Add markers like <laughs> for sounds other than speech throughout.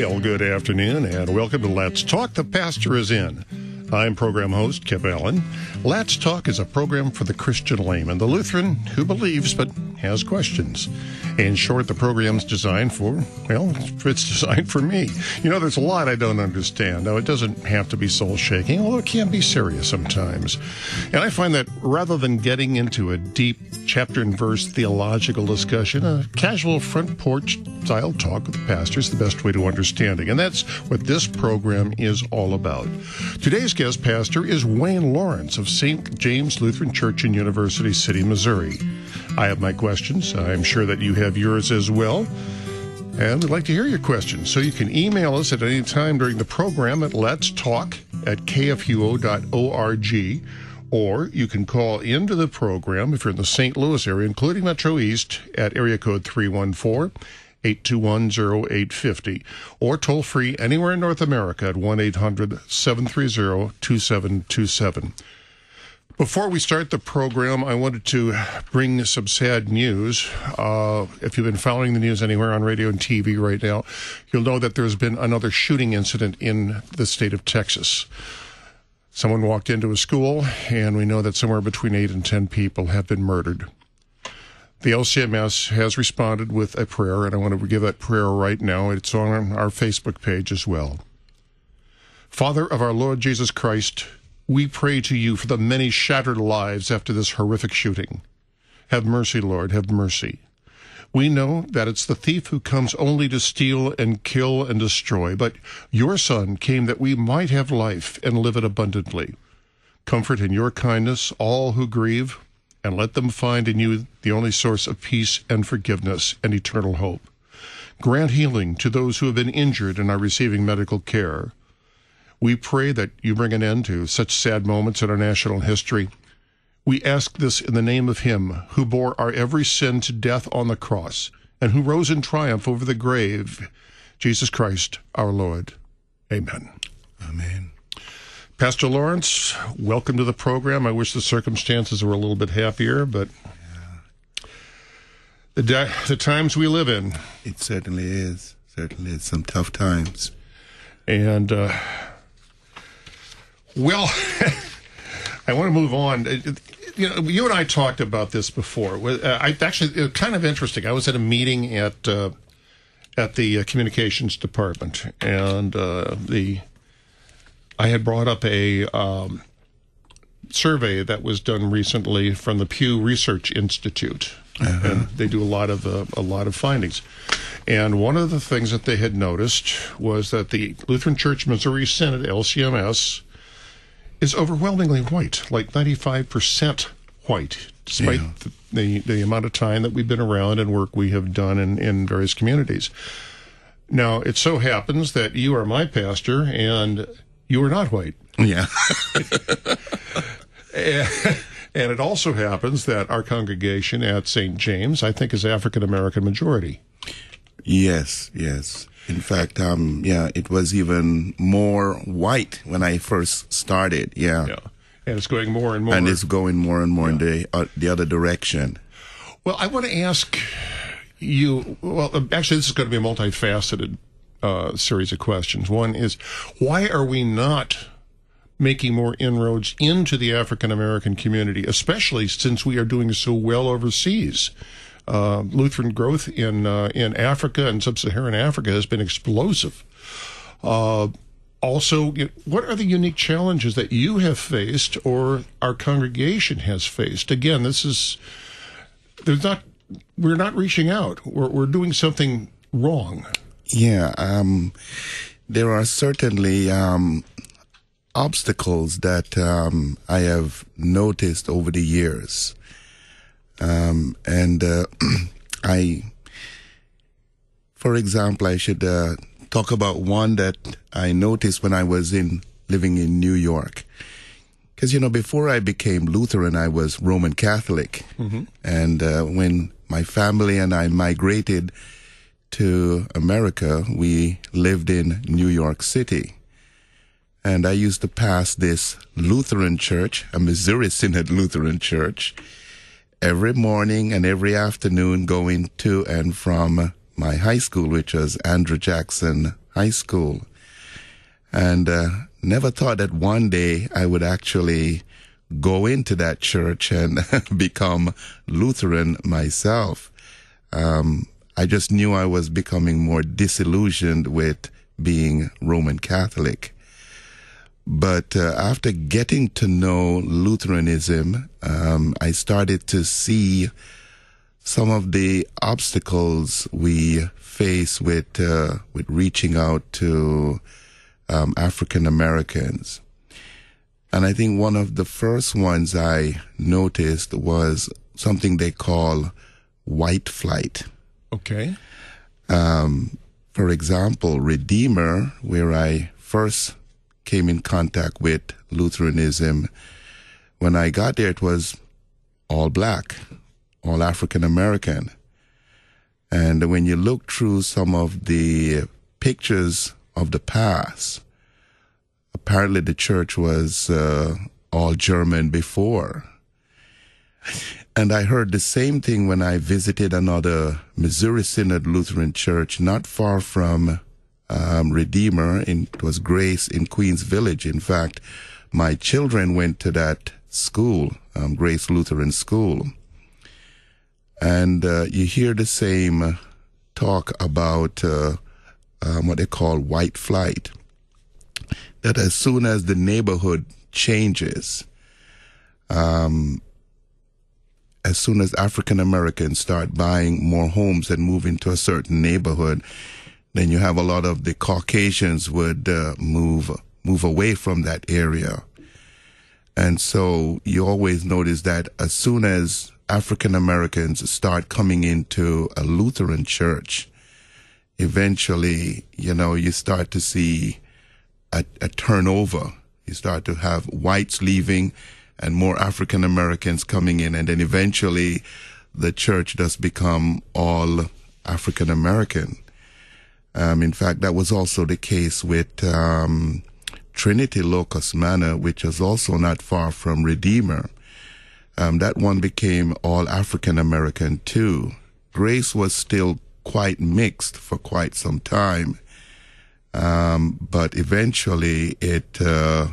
Well, good afternoon and welcome to Let's Talk. The pastor is in. I'm program host Kip Allen. Let's Talk is a program for the Christian layman, the Lutheran who believes but has questions. In short, the program's designed for, well, it's designed for me. You know, there's a lot I don't understand. Now, it doesn't have to be soul shaking, although it can be serious sometimes. And I find that rather than getting into a deep chapter and verse theological discussion, a casual front porch style talk with the pastor is the best way to understanding. And that's what this program is all about. Today's guest pastor is Wayne Lawrence of St. James Lutheran Church in University City, Missouri. I have my questions. I'm sure that you have yours as well. And we'd like to hear your questions. So you can email us at any time during the program at let's talk at kfuo.org or you can call into the program if you're in the St. Louis area, including Metro East, at area code 314 821 0850, or toll free anywhere in North America at 1 800 730 2727. Before we start the program, I wanted to bring some sad news. Uh, if you've been following the news anywhere on radio and TV right now, you'll know that there's been another shooting incident in the state of Texas. Someone walked into a school, and we know that somewhere between eight and ten people have been murdered. The LCMS has responded with a prayer, and I want to give that prayer right now. It's on our Facebook page as well. Father of our Lord Jesus Christ, we pray to you for the many shattered lives after this horrific shooting. Have mercy, Lord, have mercy. We know that it's the thief who comes only to steal and kill and destroy, but your Son came that we might have life and live it abundantly. Comfort in your kindness all who grieve, and let them find in you the only source of peace and forgiveness and eternal hope. Grant healing to those who have been injured and are receiving medical care. We pray that you bring an end to such sad moments in our national history. We ask this in the name of Him who bore our every sin to death on the cross and who rose in triumph over the grave, Jesus Christ our Lord. Amen. Amen. Pastor Lawrence, welcome to the program. I wish the circumstances were a little bit happier, but the, da- the times we live in. It certainly is. Certainly is some tough times. And, uh, well, <laughs> I want to move on. You know, you and I talked about this before. Uh, I actually, it was kind of interesting. I was at a meeting at uh, at the uh, communications department, and uh, the I had brought up a um, survey that was done recently from the Pew Research Institute, uh-huh. and they do a lot of uh, a lot of findings. And one of the things that they had noticed was that the Lutheran Church Missouri Synod (LCMS) is overwhelmingly white, like 95% white, despite yeah. the, the, the, amount of time that we've been around and work we have done in, in various communities. Now, it so happens that you are my pastor and you are not white. Yeah. and, <laughs> and it also happens that our congregation at St. James, I think, is African American majority. Yes, yes. In fact, um, yeah, it was even more white when I first started. Yeah. Yeah. And it's going more and more. And it's going more and more yeah. in the uh, the other direction. Well, I want to ask you. Well, actually, this is going to be a multifaceted uh, series of questions. One is, why are we not making more inroads into the African American community, especially since we are doing so well overseas? Uh, Lutheran growth in uh, in Africa and sub-Saharan Africa has been explosive. Uh, also, what are the unique challenges that you have faced or our congregation has faced? Again, this is there's not we're not reaching out. We're we're doing something wrong. Yeah, um, there are certainly um, obstacles that um, I have noticed over the years. Um, and uh, <clears throat> I, for example, I should uh, talk about one that I noticed when I was in living in New York. Because, you know, before I became Lutheran, I was Roman Catholic. Mm-hmm. And uh, when my family and I migrated to America, we lived in New York City. And I used to pass this Lutheran church, a Missouri Synod Lutheran church, every morning and every afternoon going to and from my high school, which was Andrew Jackson high school, and uh, never thought that one day I would actually go into that church and <laughs> become Lutheran myself. Um, I just knew I was becoming more disillusioned with being Roman Catholic. But uh, after getting to know Lutheranism, um, I started to see some of the obstacles we face with uh, with reaching out to um, African Americans. And I think one of the first ones I noticed was something they call white flight. Okay. Um, for example, Redeemer, where I first came in contact with Lutheranism, when I got there, it was all black, all African American. And when you look through some of the pictures of the past, apparently the church was uh, all German before. And I heard the same thing when I visited another Missouri Synod Lutheran church not far from um, Redeemer. In, it was Grace in Queens Village. In fact, my children went to that school, um, Grace Lutheran School. And uh, you hear the same talk about uh, um, what they call white flight. That as soon as the neighborhood changes, um, as soon as African Americans start buying more homes and move into a certain neighborhood, then you have a lot of the Caucasians would uh, move move away from that area. And so you always notice that as soon as African Americans start coming into a Lutheran church, eventually, you know, you start to see a, a turnover. You start to have whites leaving and more African Americans coming in, and then eventually the church does become all African American. Um, in fact, that was also the case with um, Trinity Locust Manor, which is also not far from Redeemer. Um, that one became all African American too. Grace was still quite mixed for quite some time, um, but eventually it uh,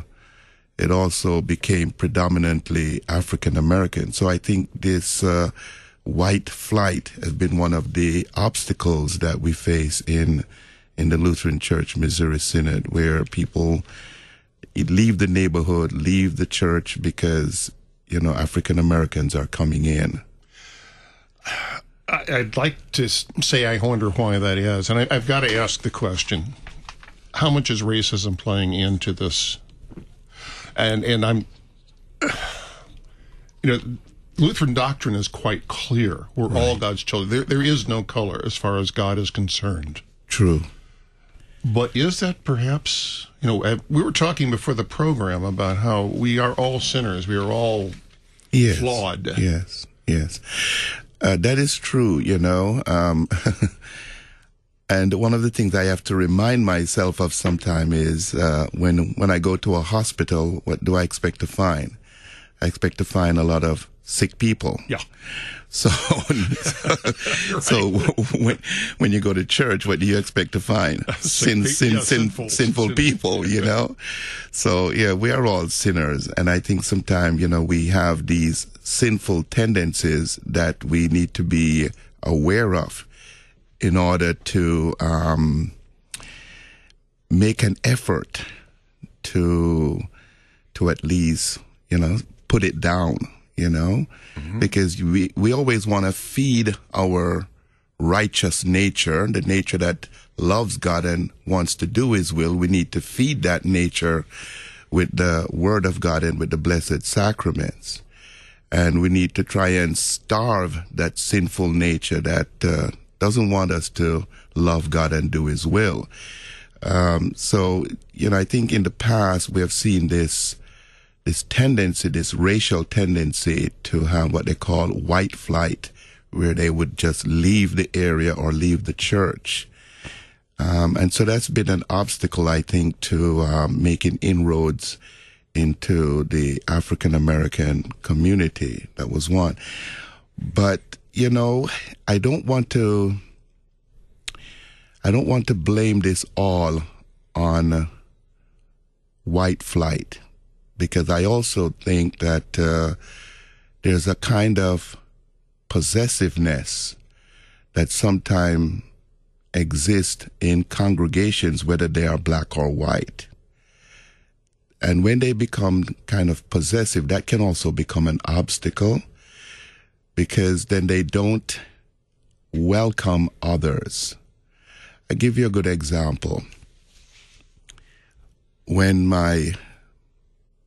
it also became predominantly African American. So I think this uh, white flight has been one of the obstacles that we face in in the Lutheran Church Missouri Synod, where people leave the neighborhood, leave the church because you know African Americans are coming in. I'd like to say I wonder why that is, and I, have got to ask the question: How much is racism playing into this? And and I'm, <sighs> you know, Lutheran doctrine is quite clear. We're right. all God's children. There there is no color as far as God is concerned. True. But is that perhaps, you know, we were talking before the program about how we are all sinners. We are all yes, flawed. Yes, yes. Uh, that is true, you know. Um, <laughs> and one of the things I have to remind myself of sometime is uh, when when I go to a hospital, what do I expect to find? I expect to find a lot of sick people. Yeah. So, <laughs> so when when you go to church, what do you expect to find? <laughs> Sin, sin, yeah, sin, sinful, sinful people, you know. So yeah, we are all sinners, and I think sometimes you know we have these sinful tendencies that we need to be aware of in order to um, make an effort to to at least you know put it down you know, mm-hmm. because we, we always want to feed our righteous nature, the nature that loves God and wants to do His will. We need to feed that nature with the Word of God and with the blessed sacraments. And we need to try and starve that sinful nature that uh, doesn't want us to love God and do His will. Um, so, you know, I think in the past we have seen this this tendency, this racial tendency to have what they call white flight, where they would just leave the area or leave the church. Um, and so that's been an obstacle, I think, to um, making inroads into the African American community. That was one. But, you know, I don't want to I don't want to blame this all on white flight because I also think that uh, there's a kind of possessiveness that sometimes exists in congregations, whether they are black or white. And when they become kind of possessive, that can also become an obstacle because then they don't welcome others. I give you a good example. When my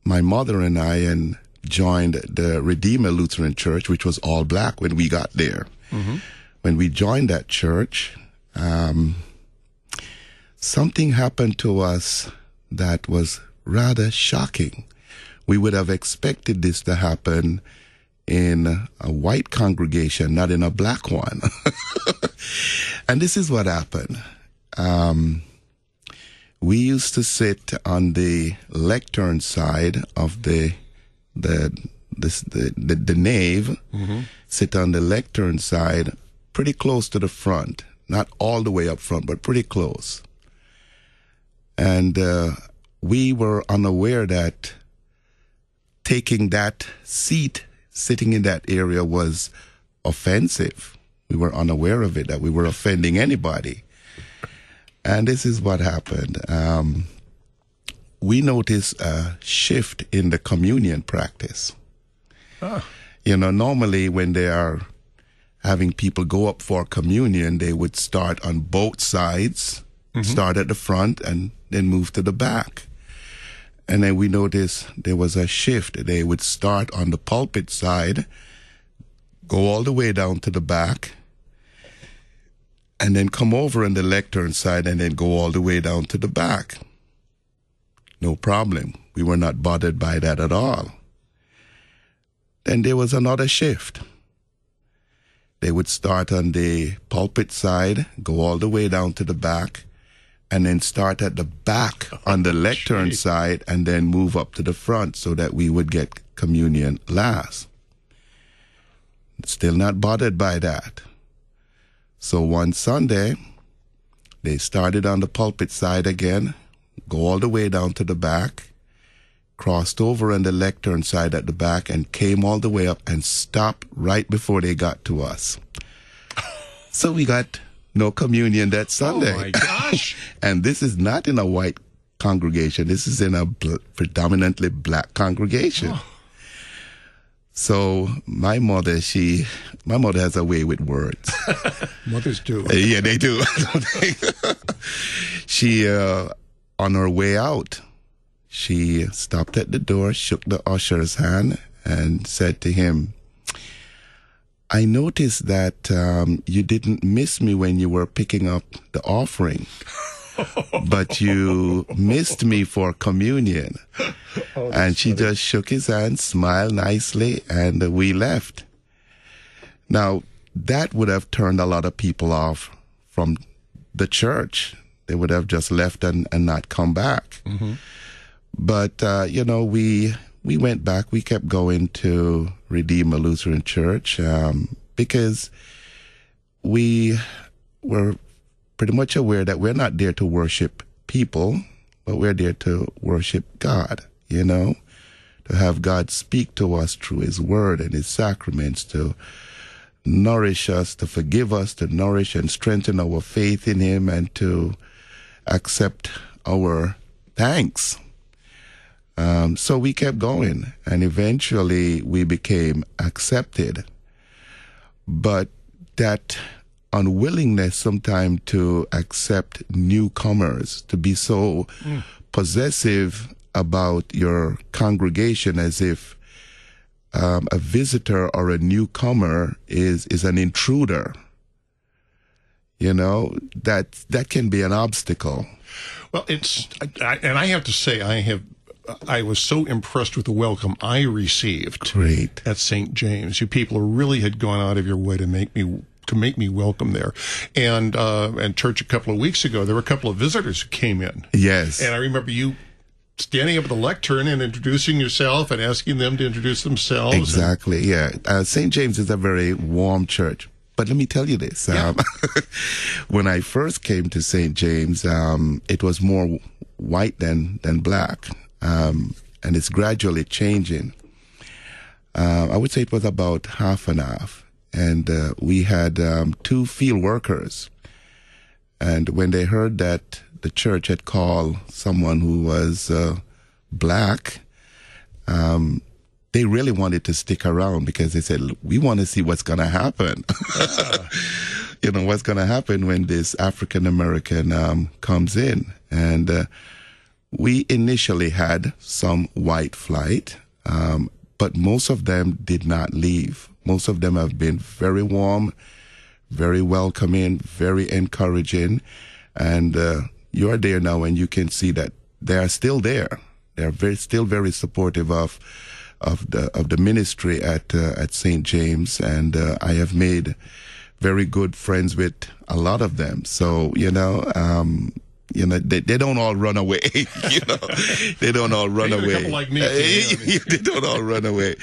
my mother and I and joined the Redeemer Lutheran Church, which was all black when we got there. Mm-hmm. When we joined that church, um, something happened to us that was rather shocking. We would have expected this to happen in a white congregation, not in a black one. <laughs> and this is what happened. Um, we used to sit on the lectern side of the the the the, the nave, mm-hmm. sit on the lectern side, pretty close to the front, not all the way up front, but pretty close. And uh, we were unaware that taking that seat, sitting in that area, was offensive. We were unaware of it, that we were offending anybody. And this is what happened. Um, we noticed a shift in the communion practice. Ah. You know, normally when they are having people go up for communion, they would start on both sides, mm-hmm. start at the front, and then move to the back. And then we noticed there was a shift. They would start on the pulpit side, go all the way down to the back, and then come over on the lectern side and then go all the way down to the back. No problem. We were not bothered by that at all. Then there was another shift. They would start on the pulpit side, go all the way down to the back, and then start at the back <laughs> on the lectern side and then move up to the front so that we would get communion last. Still not bothered by that. So one Sunday, they started on the pulpit side again, go all the way down to the back, crossed over on the lectern side at the back, and came all the way up and stopped right before they got to us. <laughs> So we got no communion that oh Sunday. Oh my gosh! <laughs> and this is not in a white congregation. This is in a bl- predominantly black congregation. Oh. So my mother, she, my mother has a way with words. <laughs> Mothers do. Uh, yeah, they do. <laughs> she, uh, on her way out, she stopped at the door, shook the usher's hand, and said to him, I noticed that um, you didn't miss me when you were picking up the offering <laughs> but you missed me for communion. Oh, and she funny. just shook his hand, smiled nicely, and we left. Now, that would have turned a lot of people off from the church. They would have just left and, and not come back. Mm-hmm. But, uh, you know, we we went back. We kept going to Redeemer Lutheran Church um, because we were pretty much aware that we're not there to worship people, but we're there to worship God, you know, to have God speak to us through His Word and His sacraments, to nourish us, to forgive us, to nourish and strengthen our faith in Him, and to accept our thanks. Um, so we kept going, and eventually we became accepted. But that unwillingness sometimes to accept newcomers, to be so mm. possessive about your congregation as if um, a visitor or a newcomer is is an intruder. You know that that can be an obstacle. Well, it's I, and I have to say I have I was so impressed with the welcome I received. Great. At St. James. You people really had gone out of your way to make me to make me welcome there. And uh, and church a couple of weeks ago, there were a couple of visitors who came in. Yes. And I remember you standing up at the lectern and introducing yourself and asking them to introduce themselves. Exactly. And- yeah. Uh, St. James is a very warm church but let me tell you this. Yeah. Um, <laughs> when I first came to St. James, um, it was more white than, than black. Um, and it's gradually changing. Uh, I would say it was about half and half. And uh, we had um, two field workers. And when they heard that the church had called someone who was uh, black, um, they really wanted to stick around because they said, we want to see what's going to happen. <laughs> you know, what's going to happen when this African American um, comes in. And uh, we initially had some white flight, um, but most of them did not leave. Most of them have been very warm, very welcoming, very encouraging. And uh, you are there now and you can see that they are still there. They are very, still very supportive of of the of the ministry at uh, at St. James, and uh, I have made very good friends with a lot of them. So you know, um, you know, they, they don't all run away. <laughs> you know, they don't all run away. couple like me, <laughs> <laughs> they don't all run away.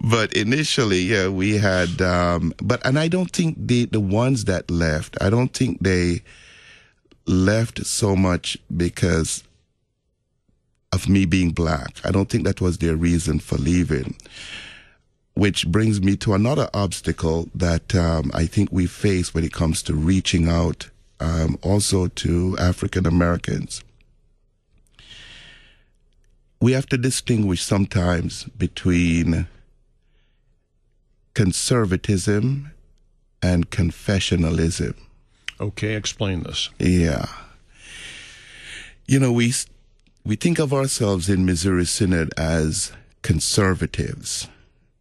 But initially, yeah, we had. Um, but and I don't think the the ones that left. I don't think they left so much because of me being black. I don't think that was their reason for leaving. Which brings me to another obstacle that um, I think we face when it comes to reaching out um, also to African Americans. We have to distinguish sometimes between conservatism and confessionalism. Okay, explain this. Yeah. You know, we we think of ourselves in Missouri Synod as conservatives.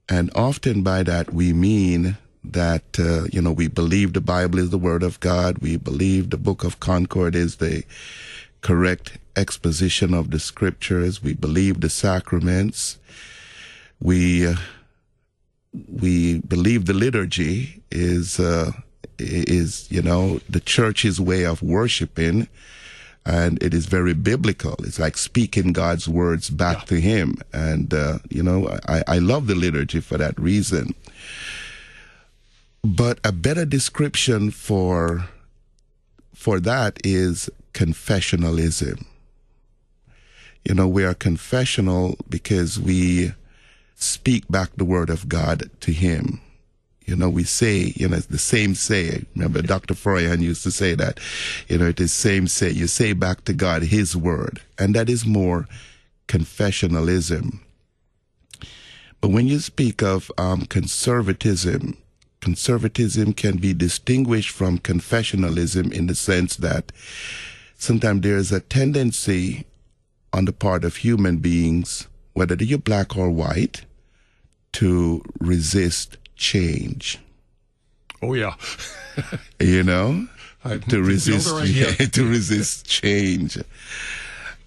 And often by that we mean that, uh, you know, we believe the Bible is the Word of God. We believe the Book of Concord is the correct exposition of the Scriptures. We believe the sacraments. We, uh, we believe the liturgy is, uh, is, you know, the church's way of worshiping and it is very biblical. It's like speaking God's words back Yeah. to Him, and uh, you know, I, I love the liturgy for that reason. But a better description for for that is confessionalism. You know, we are confessional because we speak back the word of God to Him. You know, we say, you know, it's the same say. Remember, Dr. Froyan used to say that, you know, it is same say. You say back to God His word. And that is more confessionalism. But when you speak of um, conservatism, conservatism can be distinguished from confessionalism in the sense that sometimes there's a tendency on the part of human beings, whether you're black or white, to resist change. Oh yeah, <laughs> You know, I- to resist get- <laughs> to resist change.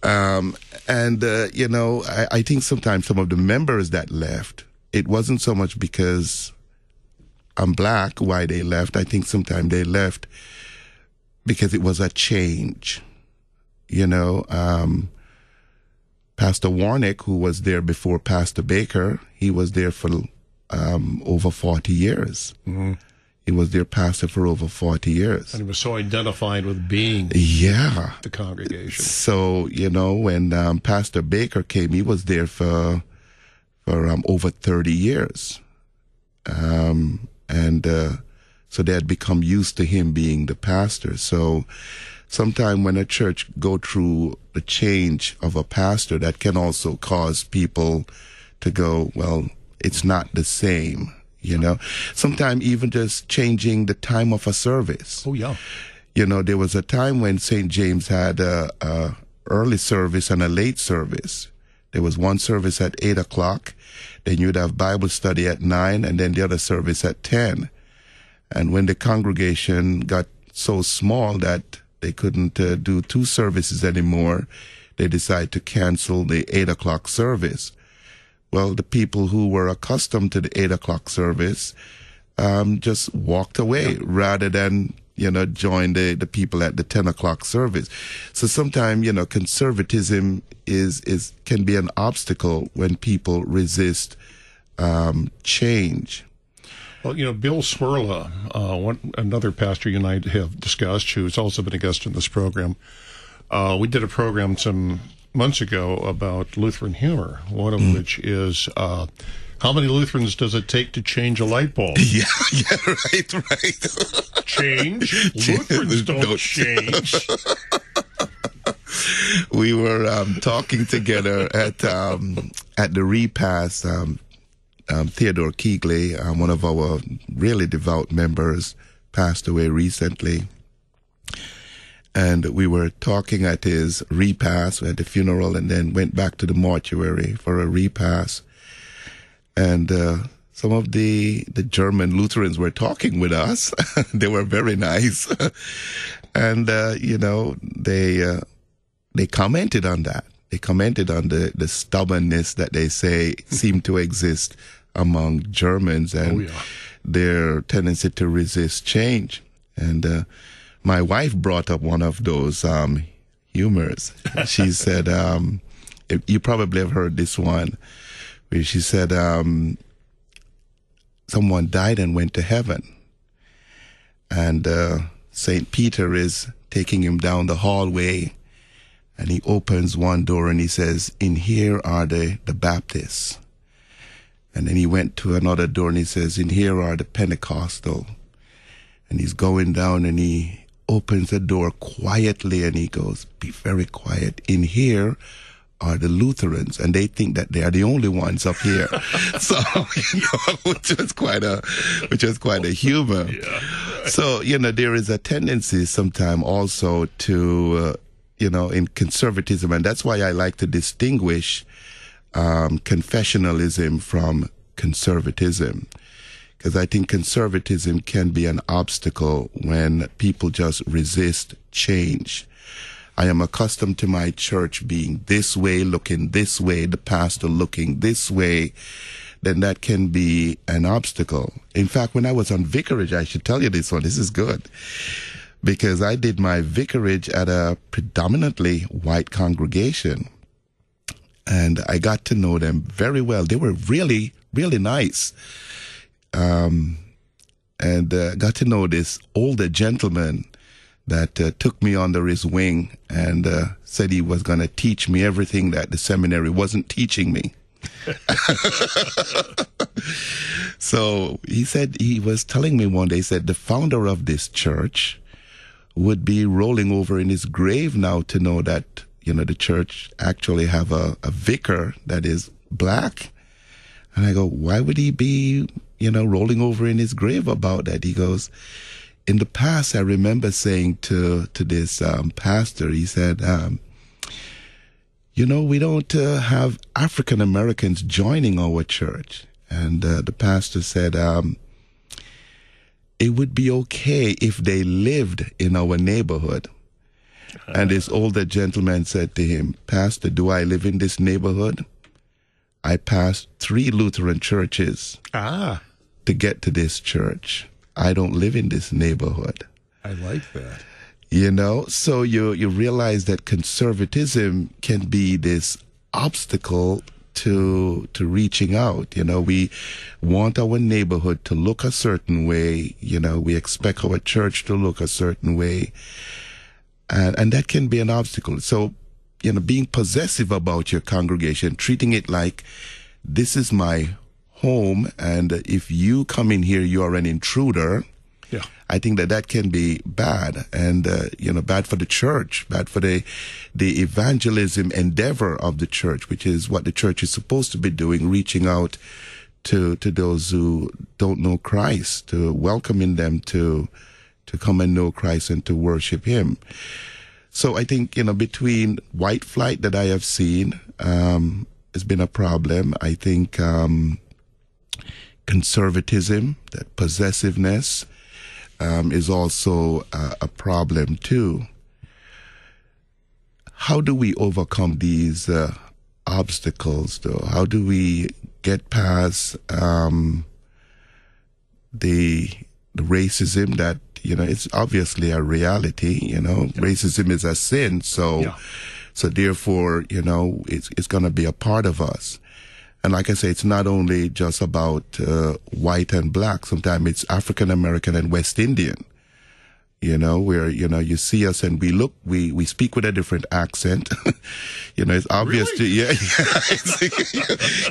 Um, and uh, you know, I, I think sometimes some of the members that left, it wasn't so much because I'm black why they left. I think sometimes they left because it was a change. You know, um, Pastor Warnick, who was there before Pastor Baker, he was there for um, over 40 years. He was their pastor for over 40 years. and he was so identified with being Yeah. the congregation. So, you know, when um, Pastor Baker came, he was there for for um, over 30 years. Um, and uh, so they had become used to him being the pastor. So sometime when a church go through the change of a pastor, that can also cause people to go, well, it's not the same. You know, sometimes even just changing the time of a service. Oh yeah, You know, there was a time when St. James had a, a early service and a late service. There was one service at eight o'clock, then you'd have Bible study at nine, and then the other service at ten. And when the congregation got so small that they couldn't uh, do two services anymore, they decided to cancel the eight o'clock service. Well, the people who were accustomed to the eight o'clock service um, just walked away rather than you know join the, the people at the ten o'clock service. So sometimes you know conservatism is is can be an obstacle when people resist um, change. Well, you know, Bill Cwirla, uh, one, another pastor you and I have discussed, who's also been a guest in this program. Uh, we did a program some months ago about Lutheran humor, one of mm. which is uh, how many Lutherans does it take to change a light bulb? <laughs> Yeah, yeah, right, right. change? <laughs> Lutherans don't, don't. change. <laughs> we were um, talking together at um, at the repast. Um, um Theodore Keegley, um, one of our really devout members, passed away recently, and we were talking at his repast at the funeral, and then went back to the mortuary for a repast, and. Uh, some of the the German Lutherans were talking with us. <laughs> they were very nice, <laughs> and uh, you know they uh, they commented on that. They commented on the, the stubbornness that they say <laughs> seemed to exist among Germans and oh, yeah. their tendency to resist change. And uh, my wife brought up one of those um, humors. she said, um, you probably have heard this one, where she said, um, someone died and went to heaven. And uh, St. Peter is taking him down the hallway and he opens one door and he says, In here are the, the Baptists. And then he went to another door and he says, In here are the Pentecostal. And he's going down and he opens the door quietly and he goes, Be very quiet. In here are the Lutherans, and they think that they are the only ones up here. <laughs> so, <laughs> you know, which was quite a, which was quite a humor. <laughs> Yeah. So, you know, there is a tendency sometimes also to, uh, you know, in conservatism. And that's why I like to distinguish um, confessionalism from conservatism. Because I think conservatism can be an obstacle when people just resist change. I am accustomed to my church being this way, looking this way, the pastor looking this way, then that can be an obstacle. In fact, when I was on vicarage, I should tell you this one, this is good because I did my vicarage at a predominantly white congregation. And I got to know them very well. They were really, really nice. Um, and uh, got to know this older gentleman that uh, took me under his wing and uh, said he was going to teach me everything that the seminary wasn't teaching me. <laughs> so he said he was telling me one day, he said, the founder of this church would be rolling over in his grave now to know that you know the church actually have a, a vicar that is black and i go why would he be you know rolling over in his grave about that he goes in the past i remember saying to to this um, pastor he said um, you know we don't uh, have african americans joining our church and uh, the pastor said um, it would be okay if they lived in our neighborhood. And this older gentleman said to him, Pastor, do I live in this neighborhood? I passed three Lutheran churches ah. to get to this church. I don't live in this neighborhood. I like that. You know, so you you realize that conservatism can be this obstacle to to reaching out. You know, we want our neighborhood to look a certain way. You know, we expect our church to look a certain way, and and that can be an obstacle. So, you know, being possessive about your congregation, treating it like this is my home, and if you come in here, you are an intruder. Yeah. I think that that can be bad and, uh, you know, bad for the church, bad for the, the evangelism endeavor of the church, which is what the church is supposed to be doing, reaching out to, to those who don't know Christ, to welcoming them to, to come and know Christ and to worship Him. So I think, you know, between white flight that I have seen, um, has been a problem. I think, um, conservatism, that possessiveness, um, is also a, a, problem too. How do we overcome these uh, obstacles, though? How do we get past um, the, the racism that you know it's obviously a reality? You know, yeah. racism is a sin, so yeah. so therefore, you know, it's it's going to be a part of us. And like I say, it's not only just about uh, white and black. Sometimes it's African American and West Indian. You know, where you know you see us and we look, we we speak with a different accent. <laughs> you know, it's obvious Really? to yeah, <laughs> yeah it's,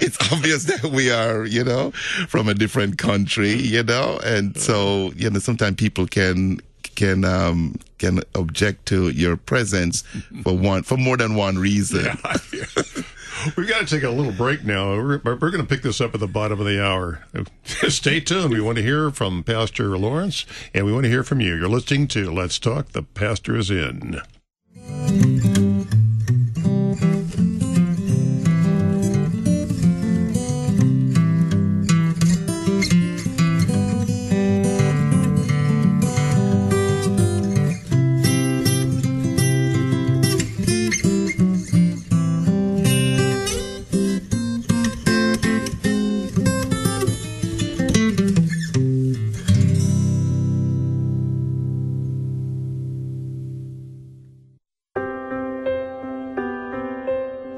it's obvious that we are you know from a different country. You know, and so you know sometimes people can can um can object to your presence for one for more than one reason. <laughs> We've got to take a little break now. We're, we're going to pick this up at the bottom of the hour. <laughs> Stay tuned. We want to hear from Pastor Lawrence, and we want to hear from you. You're listening to Let's Talk. The pastor is in.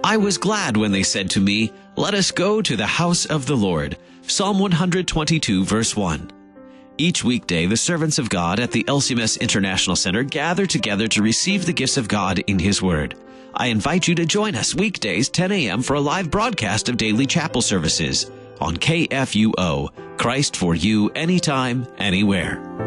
I was glad when they said to me, Let us go to the house of the Lord. Psalm 122, verse 1. Each weekday, the servants of God at the LCMS International Center gather together to receive the gifts of God in His Word. I invite you to join us weekdays 10 a.m. for a live broadcast of daily chapel services on KFUO, Christ for you anytime, anywhere.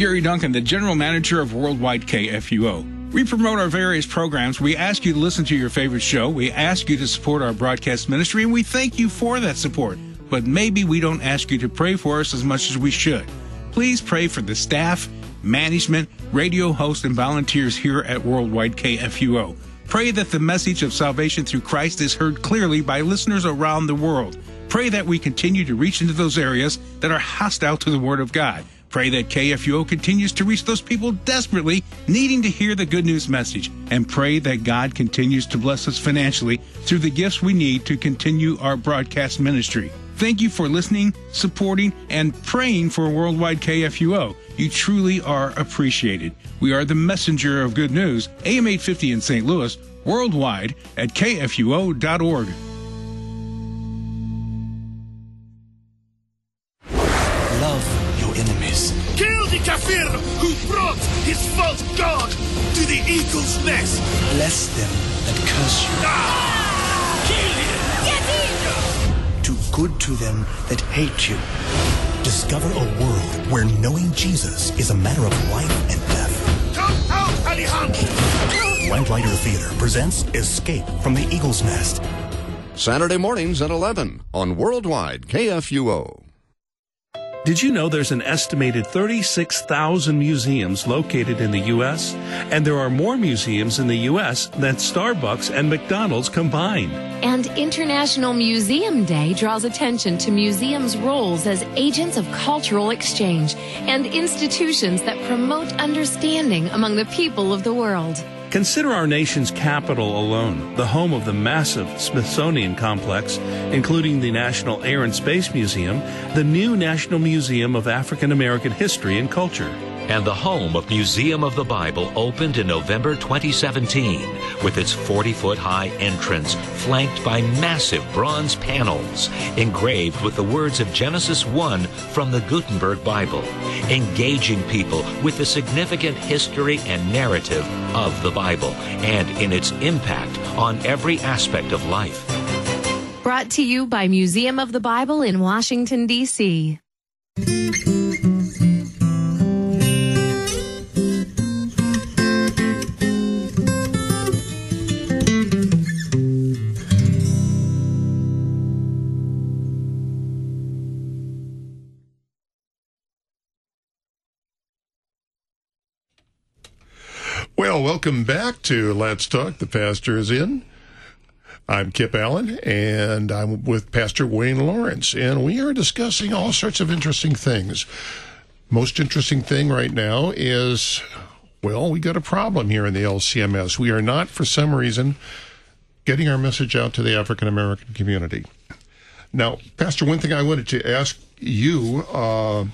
Gary Duncan, the General Manager of Worldwide KFUO. We promote our various programs. We ask you to listen to your favorite show. We ask you to support our broadcast ministry, and we thank you for that support. But maybe we don't ask you to pray for us as much as we should. Please pray for the staff, management, radio hosts, and volunteers here at Worldwide KFUO. Pray that the message of salvation through Christ is heard clearly by listeners around the world. Pray that we continue to reach into those areas that are hostile to the Word of God. Pray that KFUO continues to reach those people desperately needing to hear the good news message. And pray that God continues to bless us financially through the gifts we need to continue our broadcast ministry. Thank you for listening, supporting, and praying for Worldwide KFUO. You truly are appreciated. We are the messenger of good news, AM 850 in St. Louis, worldwide at kfuo.org. good to them that hate you. Discover a world where knowing Jesus is a matter of life and death. Come out, Alejandro. Lamplighter Theater presents Escape from the Eagle's Nest. Saturday mornings at 11 on Worldwide KFUO. Did you know there's an estimated 36,000 museums located in the U.S.? And there are more museums in the U.S. than Starbucks and McDonald's combined. And International Museum Day draws attention to museums' roles as agents of cultural exchange and institutions that promote understanding among the people of the world. Consider our nation's capital alone, the home of the massive Smithsonian Complex, including the National Air and Space Museum, the new National Museum of African American History and Culture. And the home of Museum of the Bible opened in November 2017 with its 40 foot high entrance flanked by massive bronze panels engraved with the words of Genesis 1 from the Gutenberg Bible, engaging people with the significant history and narrative of the Bible and in its impact on every aspect of life. Brought to you by Museum of the Bible in Washington, D.C. Welcome back to Let's Talk. The pastor is in. I'm Kip Allen, and I'm with Pastor Wayne Lawrence, and we are discussing all sorts of interesting things. Most interesting thing right now is, well, we got a problem here in the LCMS. We are not, for some reason, getting our message out to the African American community. Now, Pastor, one thing I wanted to ask you uh,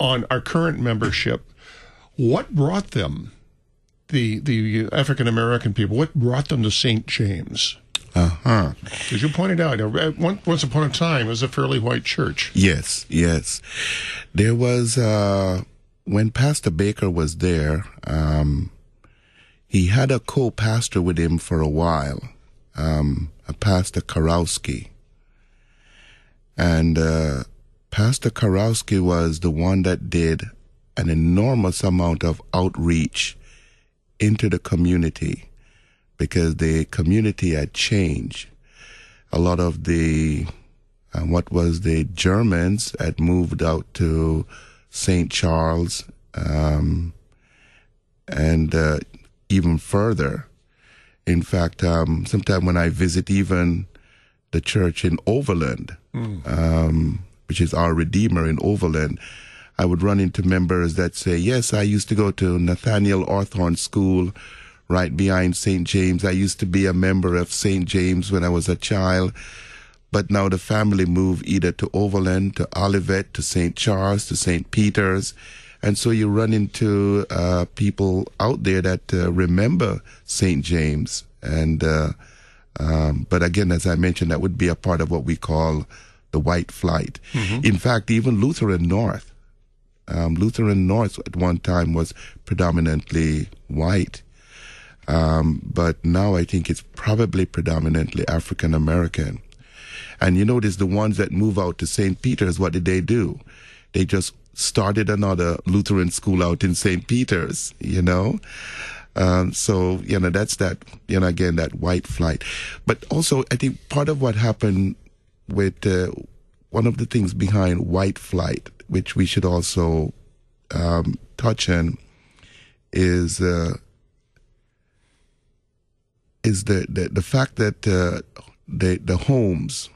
on our current membership What brought them, the the African American people, what brought them to St. James? Uh huh. As you pointed out, once upon a time, it was a fairly white church. Yes, yes. There was, uh, when Pastor Baker was there, um, he had a co pastor with him for a while, um, a Pastor Karowski. And uh, Pastor Karowski was the one that did an enormous amount of outreach into the community because the community had changed. A lot of the uh, what was the Germans had moved out to St. Charles um, and uh, even further. In fact, um, sometime when I visit even the church in Overland, mm. um, which is our Redeemer in Overland, I would run into members that say, Yes, I used to go to Nathaniel Orthorn School right behind St. James. I used to be a member of St. James when I was a child, but now the family moved either to Overland, to Olivette, to St. Charles, to St. Peter's. And so you run into uh, people out there that uh, remember St. James. And, uh, um, but again, as I mentioned, that would be a part of what we call the white flight. Mm-hmm. In fact, even Lutheran North, um, Lutheran North at one time was predominantly white. Um, but now I think it's probably predominantly African American. And you notice the ones that move out to St. Peter's, what did they do? They just started another Lutheran school out in St. Peter's, you know? Um, so, you know, that's that, you know, again, that white flight. But also, I think part of what happened with uh, one of the things behind white flight, which we should also um, touch on, is uh, is the, the, the fact that uh, the, the homes,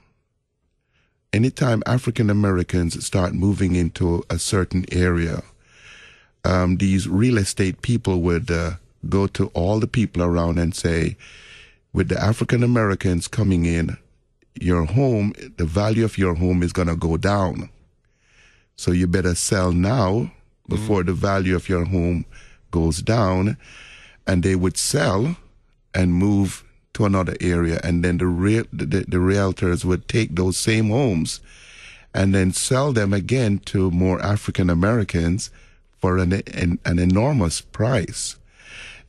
anytime African Americans start moving into a certain area, um, these real estate people would uh, go to all the people around and say, with the African Americans coming in, your home, the value of your home is going to go down. So you better sell now before mm-hmm. the value of your home goes down. And they would sell and move to another area, and then the, real, the, the realtors would take those same homes and then sell them again to more African Americans for an, an, an, enormous price.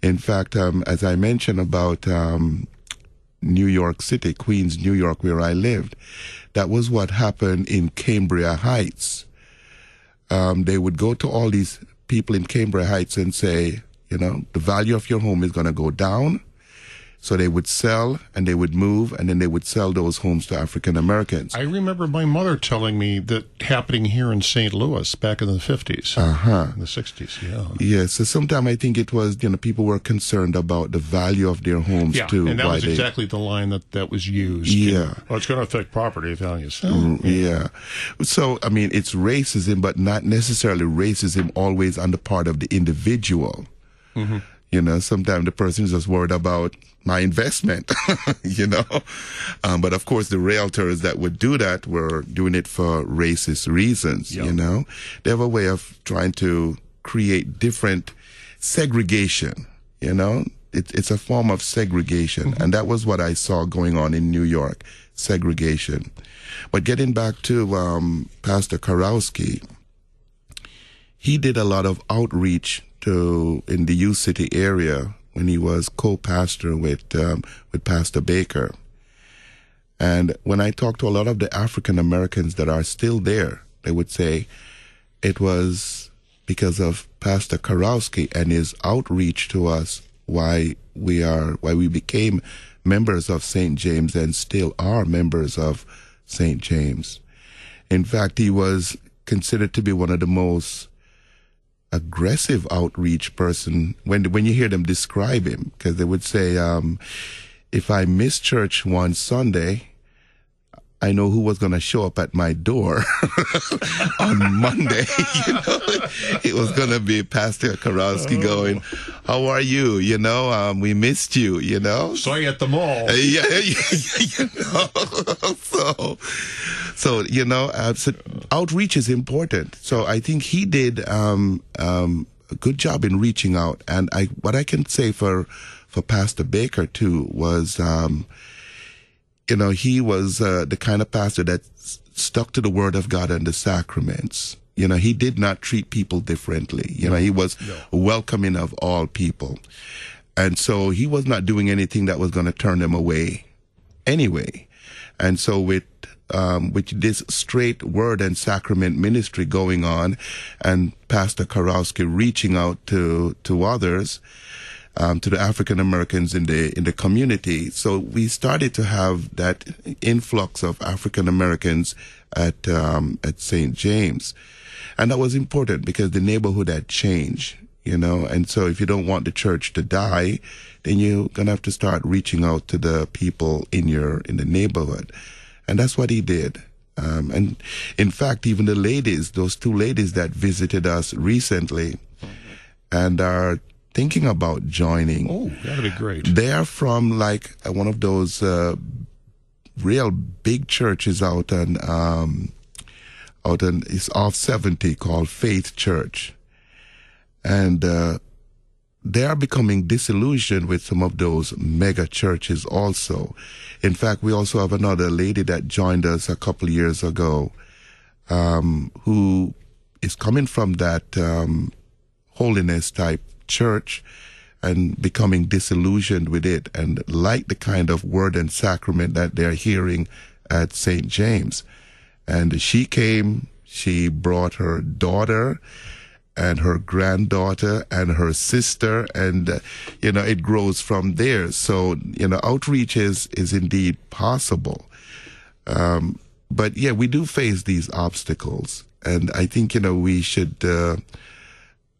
In fact, um, as I mentioned about um, New York City, Queens, New York, where I lived, that was what happened in Cambria Heights. Um, they would go to all these people in Cambria Heights and say, you know, the value of your home is going to go down so they would sell and they would move and then they would sell those homes to African Americans. I remember my mother telling me that happening here in St. Louis back in the 50s. Uh-huh. The 60s, yeah. Yeah, so sometimes I think it was, you know, people were concerned about the value of their homes yeah, too. and that was they, exactly the line that, that was used. Yeah. Oh, it's going to affect property values. Mm, yeah. So, I mean, it's racism, but not necessarily racism always on the part of the individual. Mm-hmm. You know, sometimes the person is just worried about my investment, <laughs> you know. Um, but of course, the realtors that would do that were doing it for racist reasons, you know. They have a way of trying to create different segregation, you know. It, it's a form of segregation. Mm-hmm. And that was what I saw going on in New York segregation. But getting back to um, Pastor Karowski, he did a lot of outreach to in the U City area when he was co-pastor with um, with Pastor Baker. And when I talked to a lot of the African Americans that are still there, they would say it was because of Pastor Karowski and his outreach to us why we are why we became members of St. James and still are members of St. James. In fact, he was considered to be one of the most aggressive outreach person when when you hear them describe him. Because they would say um, if I miss church one Sunday I know who was going to show up at my door <laughs> on Monday. <laughs> you know, it was going to be Pastor Karowski oh. going, "How are you? You know, um, we missed you. You know, saw you at the mall. <laughs> Yeah, you know, so, so you know, uh, so outreach is important. So I think he did um, um, a good job in reaching out. And I, what I can say for, for Pastor Baker too was, um, you know, he was uh, the kind of pastor that s- stuck to the word of God and the sacraments. You know, he did not treat people differently. You know, he was welcoming of all people. And so he was not doing anything that was going to turn them away anyway. And so with um, with this straight word and sacrament ministry going on, and Pastor Karowski reaching out to to others, um, to the African Americans in the in the community. So we started to have that influx of African Americans at um, at St. James, and that was important because the neighborhood had changed. You know, and so if you don't want the church to die, then you're gonna have to start reaching out to the people in your in the neighborhood, and that's what he did. Um, and in fact, even the ladies, those two ladies that visited us recently, and are thinking about joining. Oh, that'd be great. They are from like uh, one of those uh, real big churches out on um, out on it's off seventy called Faith Church, and uh, they are becoming disillusioned with some of those mega churches also. In fact, we also have another lady that joined us a couple years ago, um, who is coming from that um, holiness type church and becoming disillusioned with it and like the kind of word and sacrament that they're hearing at St. James. And she came, she brought her daughter and her granddaughter and her sister and uh, you know it grows from there so you know outreach is is indeed possible um, but yeah we do face these obstacles and i think you know we should uh,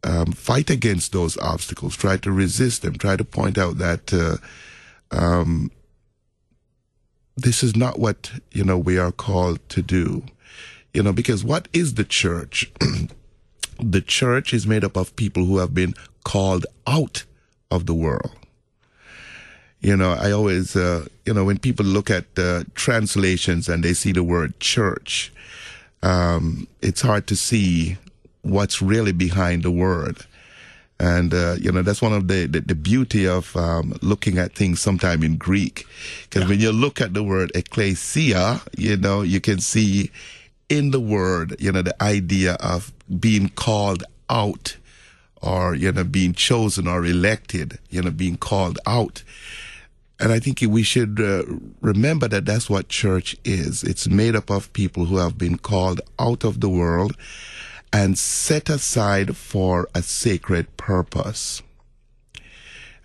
um, fight against those obstacles try to resist them try to point out that uh, um, this is not what you know we are called to do you know because what is the church <clears throat> the church is made up of people who have been called out of the world. You know, I always, uh, you know, when people look at uh, translations and they see the word church, um, it's hard to see what's really behind the word. And, uh, you know, that's one of the, the, the beauty of um, looking at things sometime in Greek. Because yeah. when you look at the word ecclesia, you know, you can see in the word, you know, the idea of being called out or, you know, being chosen or elected, you know, being called out. And I think we should uh, remember that that's what church is. It's made up of people who have been called out of the world and set aside for a sacred purpose.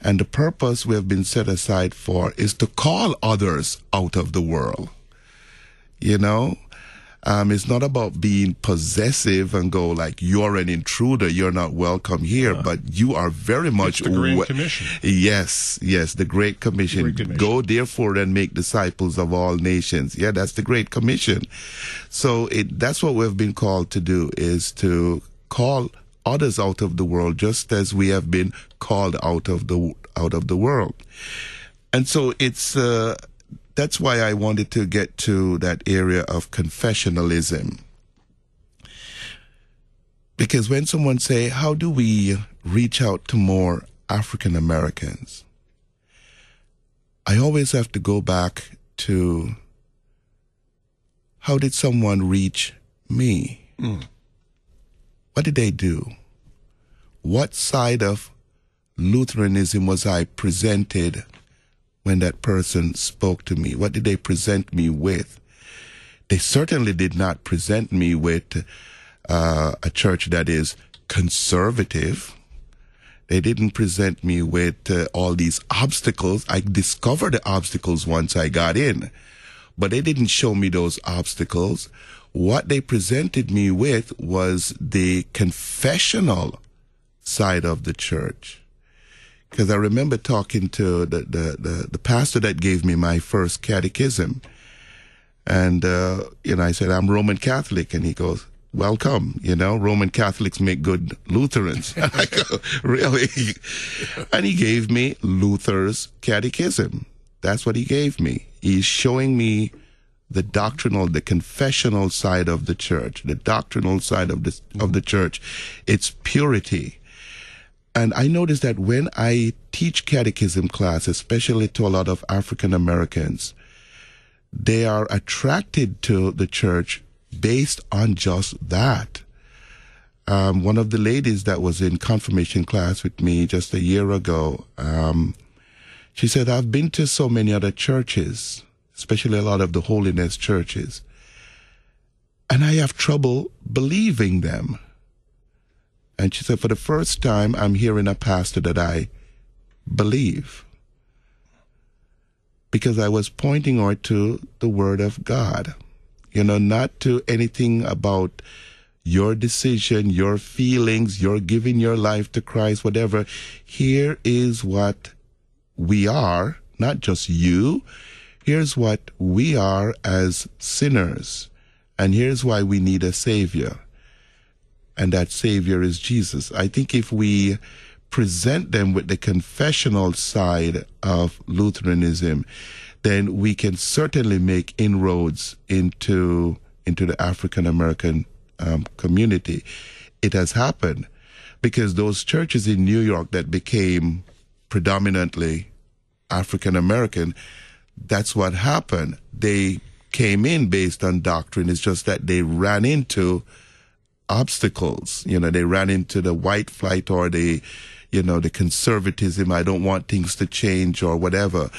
And the purpose we have been set aside for is to call others out of the world. You know, um, it's not about being possessive and go like you're an intruder, you're not welcome here, but you are very much the Great we- Commission. Yes, yes, the Great Commission. Great Commission. Go therefore and make disciples of all nations. Yeah, that's the Great Commission. So it that's what we've been called to do is to call others out of the world just as we have been called out of the out of the world. And so it's uh, that's why I wanted to get to that area of confessionalism. Because when someone say, how do we reach out to more African Americans? I always have to go back to how did someone reach me? Mm. What did they do? What side of Lutheranism was I presented when that person spoke to me? What did they present me with? They certainly did not present me with uh, a church that is conservative. They didn't present me with uh, all these obstacles. I discovered the obstacles once I got in, but they didn't show me those obstacles. What they presented me with was the confessional side of the church because I remember talking to the, the, the, the, pastor that gave me my first catechism. And, uh, you know, I said, I'm Roman Catholic. And he goes, welcome. You know, Roman Catholics make good Lutherans. <laughs> I go, really? <laughs> And he gave me Luther's catechism. That's what he gave me. He's showing me the doctrinal, the confessional side of the church, the doctrinal side of the, of the church. It's purity And I noticed that when I teach catechism class, especially to a lot of African Americans, they are attracted to the church based on just that. Um, one of the ladies that was in confirmation class with me just a year ago, um, she said, I've been to so many other churches, especially a lot of the holiness churches, and I have trouble believing them. And she said, for the first time, I'm hearing a pastor that I believe. Because I was pointing her to the Word of God, you know, not to anything about your decision, your feelings, your giving your life to Christ, whatever. Here is what we are, not just you. Here's what we are as sinners. And here's why we need a Savior. And that Savior is Jesus. I think if we present them with the confessional side of Lutheranism, then we can certainly make inroads into into the African American um, community. It has happened because those churches in New York that became predominantly African American, that's what happened. They came in based on doctrine. It's just that they ran into obstacles. You know, they ran into the white flight or the, you know, the conservatism. I don't want things to change or whatever.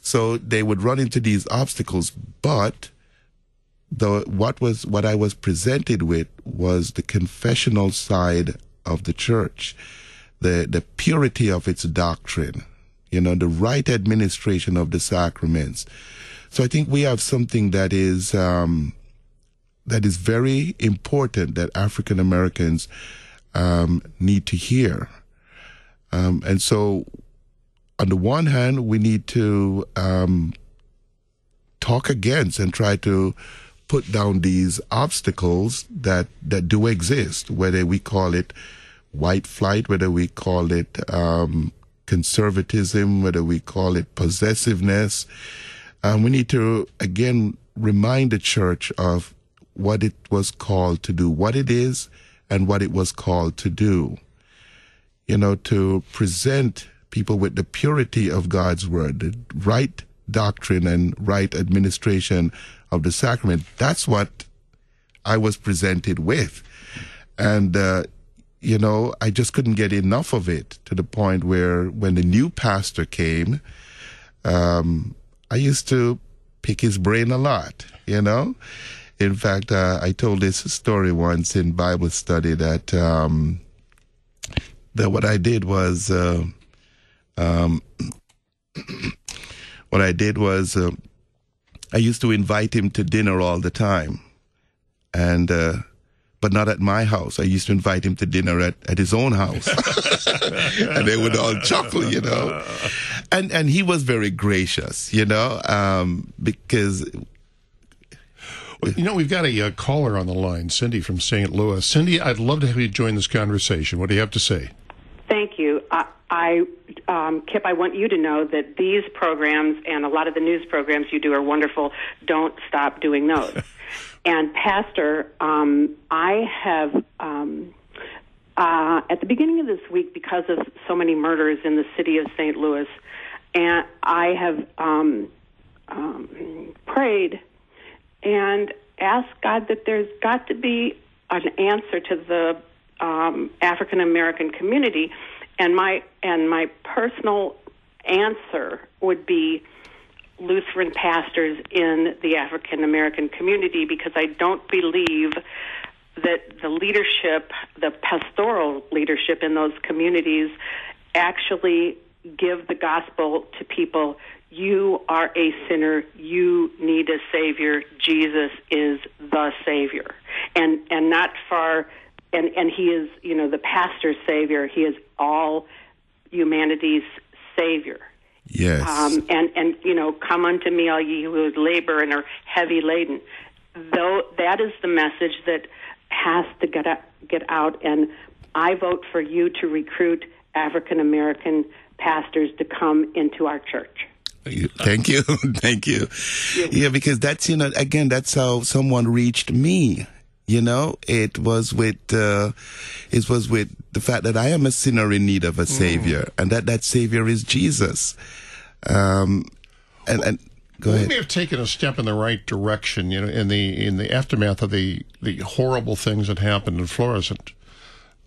So they would run into these obstacles, but the what was what I was presented with was the confessional side of the church, the the purity of its doctrine, you know, the right administration of the sacraments. So I think we have something that is um, that is very important that African Americans um, need to hear. Um, and so, on the one hand, we need to um, talk against and try to put down these obstacles that, that do exist, whether we call it white flight, whether we call it um, conservatism, whether we call it possessiveness. Um, we need to, again, remind the church of what it was called to do, what it is, and what it was called to do. You know, to present people with the purity of God's word, the right doctrine and right administration of the sacrament. That's what I was presented with. And, uh, you know, I just couldn't get enough of it to the point where when the new pastor came, um, I used to pick his brain a lot, you know? In fact, uh, I told this story once in Bible study that, um, that what I did was, uh, um, <clears throat> what I did was, uh, I used to invite him to dinner all the time, and uh, but not at my house. I used to invite him to dinner at, at his own house, <laughs> and they would all chuckle, you know. And and he was very gracious, you know, um, because. You know, we've got a, a caller on the line, Cindy from St. Louis. Cindy, I'd love to have you join this conversation. What do you have to say? Thank you. I, I um, Kip, I want you to know that these programs and a lot of the news programs you do are wonderful. Don't stop doing those. <laughs> and Pastor, um, I have um, uh, at the beginning of this week, because of so many murders in the city of St. Louis, and I have um, um, prayed and ask God that there's got to be an answer to the um, African American community and my and my personal answer would be Lutheran pastors in the African American community because I don't believe that the leadership, the pastoral leadership in those communities, actually give the gospel to people. You are a sinner. You need a savior. Jesus is the savior, and and not for and and he is you know the pastor's savior. He is all humanity's savior. Yes. Um, and and you know come unto me all ye who labor and are heavy laden. Though that is the message that has to get out, get out and i vote for you to recruit african american pastors to come into our church Thank you. <laughs> <laughs> Thank you. Yeah, because that's, you know, again, that's how someone reached me You know, it was with uh, it was with the fact that I am a sinner in need of a savior, and that that savior is Jesus. Um, and and go we ahead. may have taken a step in the right direction, you know, in the in the aftermath of the the horrible things that happened in Florissant.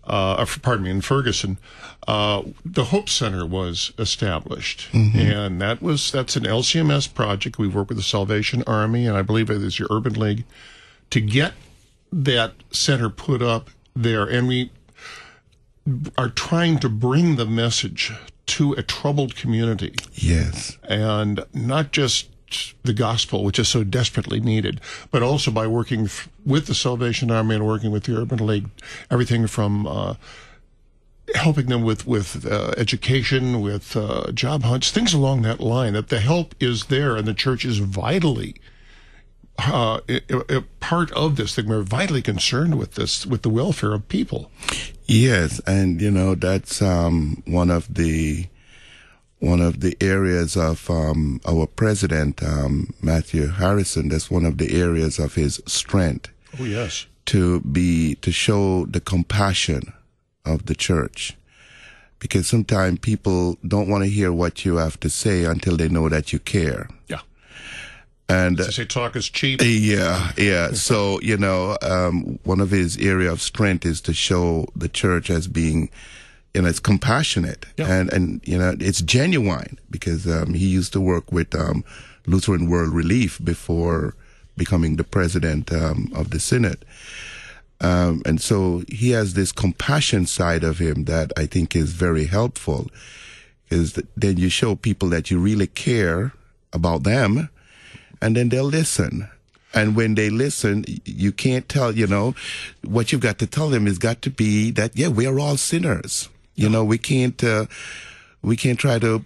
Uh, pardon me, in Ferguson, uh, the Hope Center was established, Mhm. and that was that's an LCMS project. We work with the Salvation Army, and I believe it is your Urban League, to get that center put up there, and we are trying to bring the message to a troubled community Yes. and not just the gospel, which is so desperately needed, but also by working with the Salvation Army and working with the Urban League, everything from uh, helping them with with uh, education, with uh, job hunts, things along that line. That the help is there, and the church is vitally. Uh, i- i- part of this thing, we're vitally concerned with this, with the welfare of people. Yes, and you know that's um, one of the one of the areas of um, our president um, Matthew Harrison. That's one of the areas of his strength Oh yes, to be to show the compassion of the church, because sometimes people don't want to hear what you have to say until they know that you care. Yeah. And They say talk is cheap. yeah, yeah. <laughs> So you know, um, one of his area of strength is to show the church as being, you know, it's compassionate and and you know it's genuine because um, he used to work with um, Lutheran World Relief before becoming the president um, of the synod. Um, and so he has this compassion side of him that I think is very helpful. Is that then you show people that you really care about them, and then they'll listen. And when they listen, you can't tell, you know, what you've got to tell them has got to be that, yeah, we are all sinners. You know, we can't, uh, we can't try to,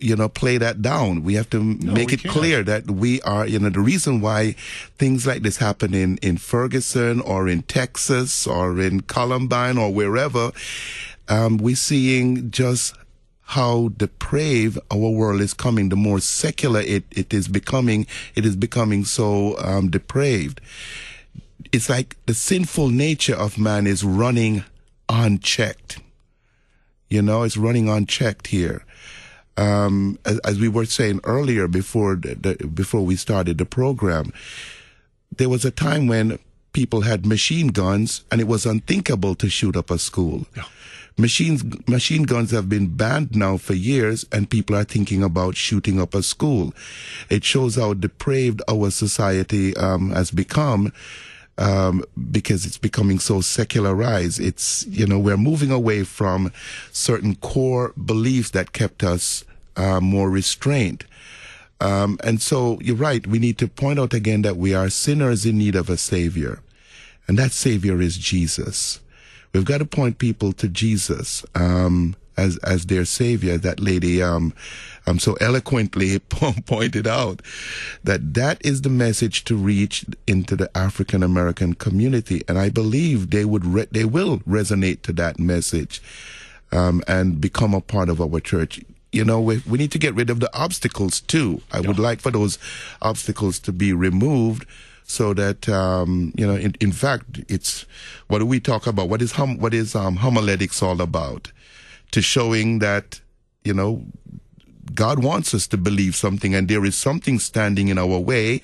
you know, play that down. We have to make it can't. clear that we are, you know, the reason why things like this happen in, in Ferguson or in Texas or in Columbine or wherever, um, we're seeing just how depraved our world is coming. The more secular it, it is becoming, it is becoming so um, depraved. It's like the sinful nature of man is running unchecked. You know, it's running unchecked here. Um, as, as we were saying earlier before the, before we started the program, there was a time when people had machine guns and it was unthinkable to shoot up a school. Machines, machine guns have been banned now for years and people are thinking about shooting up a school. It shows how depraved our society um, has become um, because it's becoming so secularized. It's, you know, we're moving away from certain core beliefs that kept us uh, more restrained. Um, and so you're right. We need to point out again that we are sinners in need of a savior. And that savior is Jesus. We've got to point people to Jesus, um, as, as their savior. That lady, um, um, so eloquently <laughs> pointed out that that is the message to reach into the African American community. And I believe they would, re- they will resonate to that message, um, and become a part of our church you know, we, we need to get rid of the obstacles too. I would like for those obstacles to be removed so that, um, you know, in, in fact, it's, what do we talk about? What is, hum, what is, um, homiletics all about? To showing that, you know, God wants us to believe something and there is something standing in our way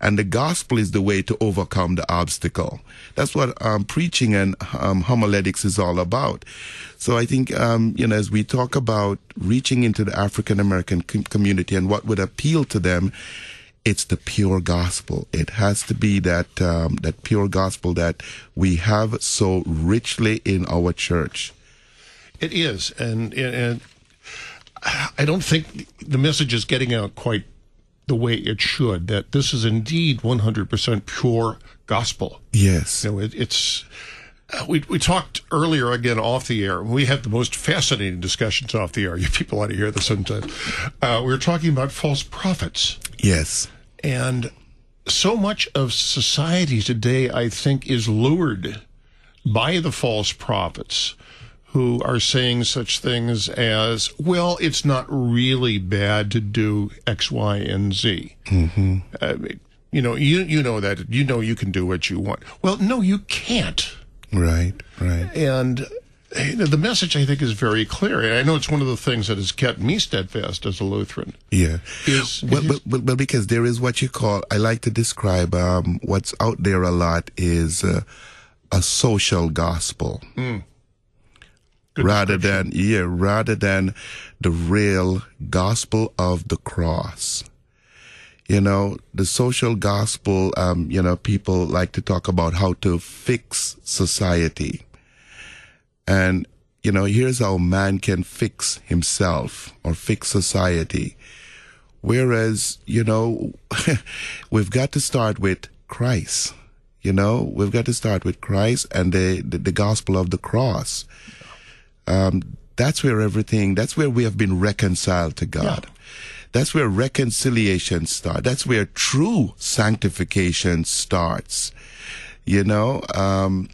and the gospel is the way to overcome the obstacle. That's what um, preaching and um, homiletics is all about. So I think, um, you know, as we talk about reaching into the African American com- community and what would appeal to them, it's the pure gospel. It has to be that, um, that pure gospel that we have so richly in our church. It is, and and I don't think the message is getting out quite the way it should. That this is indeed 100% pure gospel. Yes. You know, it, it's. Uh, we we talked earlier again off the air. We have the most fascinating discussions off the air. <laughs> You people ought to hear this sometime. Uh, we were talking about false prophets. Yes. And so much of society today, I think, is lured by the false prophets who are saying such things as, well, it's not really bad to do X, Y, and Z. Mm-hmm. Mean, You know, you you know that you know you can do what you want. Well, no, you can't. Right, right. And the message I think is very clear. And I know it's one of the things that has kept me steadfast as a Lutheran. Yeah. Is, well, well, well, well, because there is what you call, I like to describe um, what's out there a lot is uh, a social gospel. Mm. Rather than, yeah, rather than the real gospel of the cross. You know, the social gospel, um, you know, people like to talk about how to fix society. And, you know, here's how man can fix himself or fix society. Whereas, you know, <laughs> we've got to start with Christ. You know, we've got to start with Christ and the, the, the gospel of the cross. Um, that's where everything, that's where we have been reconciled to God. Yeah. That's where reconciliation starts. That's where true sanctification starts. You know, um,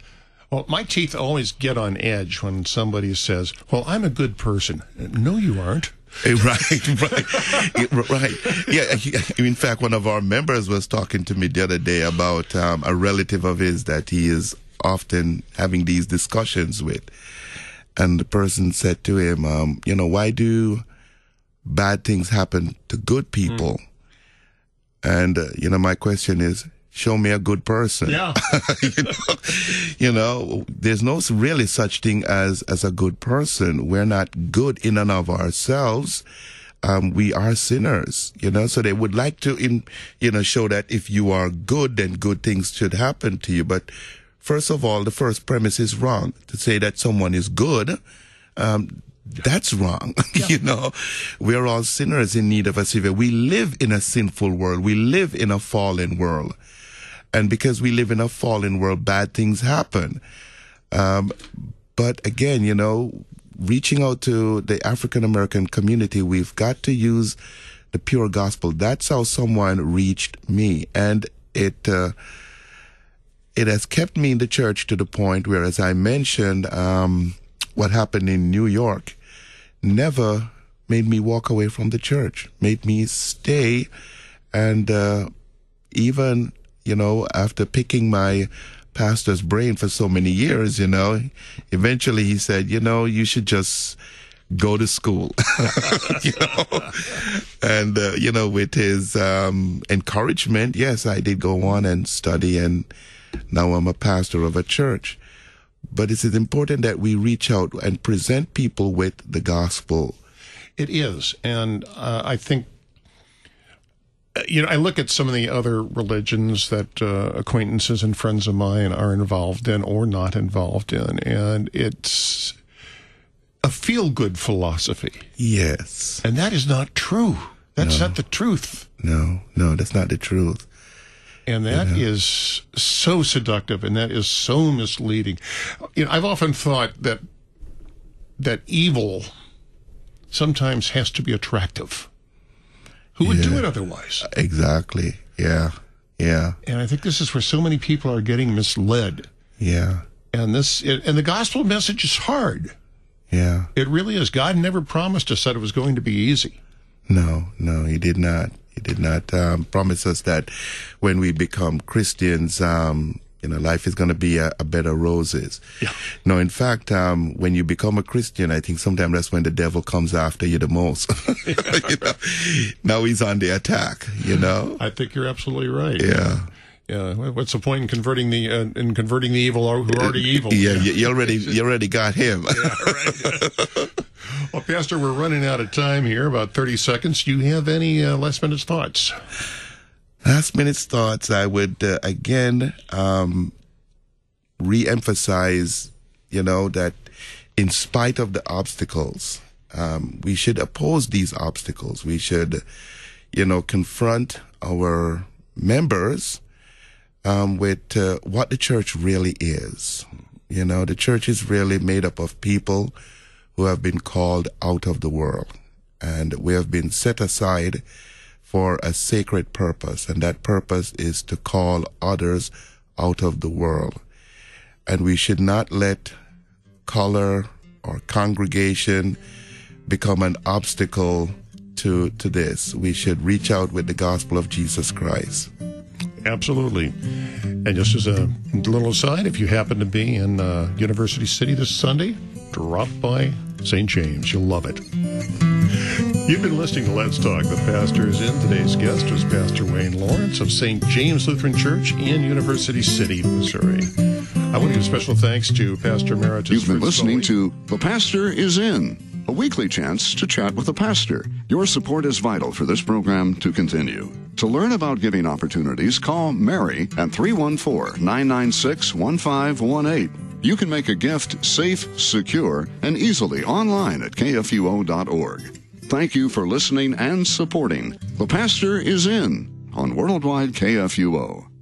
well, my teeth always get on edge when somebody says, "Well, I'm a good person." No, you aren't. <laughs> right, right, <laughs> right. Yeah. <laughs> In fact, one of our members was talking to me the other day about um, a relative of his that he is often having these discussions with, and the person said to him, um, "You know, why do bad things happen to good people?" Mm. And uh, you know, my question is, show me a good person. Yeah. <laughs> you, know, you know, there's no really such thing as, as a good person. We're not good in and of ourselves. Um, we are sinners, you know, so they would like to, in, you know, show that if you are good, then good things should happen to you. But first of all, the first premise is wrong to say that someone is good. Um, that's wrong. <laughs> Yeah. you know, we're all sinners in need of a savior. We live in a sinful world. We live in a fallen world. And because we live in a fallen world, bad things happen. Um, but again, you know, reaching out to the African American community, we've got to use the pure gospel. That's how someone reached me. And it, uh, it has kept me in the church to the point where, as I mentioned, um, what happened in New York never made me walk away from the church, made me stay. And uh, even you know, after picking my pastor's brain for so many years, you know, eventually he said, you know, you should just go to school, <laughs> you know, and, uh, you know, with his, um, encouragement, yes, I did go on and study and now I'm a pastor of a church. But it is important that we reach out and present people with the gospel. It is. And uh, I think you know, I look at some of the other religions that uh, acquaintances and friends of mine are involved in or not involved in, and it's a feel good philosophy. Yes. And that is not true. That's no. not the truth. No, no, that's not the truth. And that know. is so seductive and that is so misleading. You know, I've often thought that that evil sometimes has to be attractive. Who would yeah, do it otherwise? Exactly. Yeah. Yeah. And I think this is where so many people are getting misled. Yeah. And this and the gospel message is hard. Yeah. It really is. God never promised us that it was going to be easy. No, no, he did not. He did not um, promise us that when we become Christians, um, you know, life is going to be a, a, bed of roses. Yeah. No, in fact, um, when you become a Christian, I think sometimes that's when the devil comes after you the most. <laughs> you know? Now he's on the attack, you know? I think you're absolutely right. Yeah. Yeah, what's the point in converting the uh, in converting the evil who are already evil? Yeah, you, you already you already got him. yeah, right. <laughs> well, Pastor, we're running out of time here. About thirty seconds. Do you have any uh, last minute thoughts? Last minute thoughts, I would uh, again um, re emphasize, you know, that in spite of the obstacles, um, we should oppose these obstacles. We should, you know, confront our members um, with uh, what the church really is. You know, the church is really made up of people who have been called out of the world, and we have been set aside for a sacred purpose, and that purpose is to call others out of the world. And we should not let color or congregation become an obstacle to, to this. We should reach out with the gospel of Jesus Christ. Absolutely. And just as a little aside, if you happen to be in uh, University City this Sunday, drop by St. James. You'll love it. You've been listening to Let's Talk. The pastor is in. Today's guest was Pastor Wayne Lawrence of St. James Lutheran Church in University City, Missouri. I want to give special thanks to Pastor Emeritus. You've been listening to The Pastor is In, a weekly chance to chat with a pastor. Your support is vital for this program to continue. To learn about giving opportunities, call Mary at 314 996 1518. You can make a gift safe, secure, and easily online at kfuo.org. Thank you for listening and supporting The Pastor is In on Worldwide KFUO.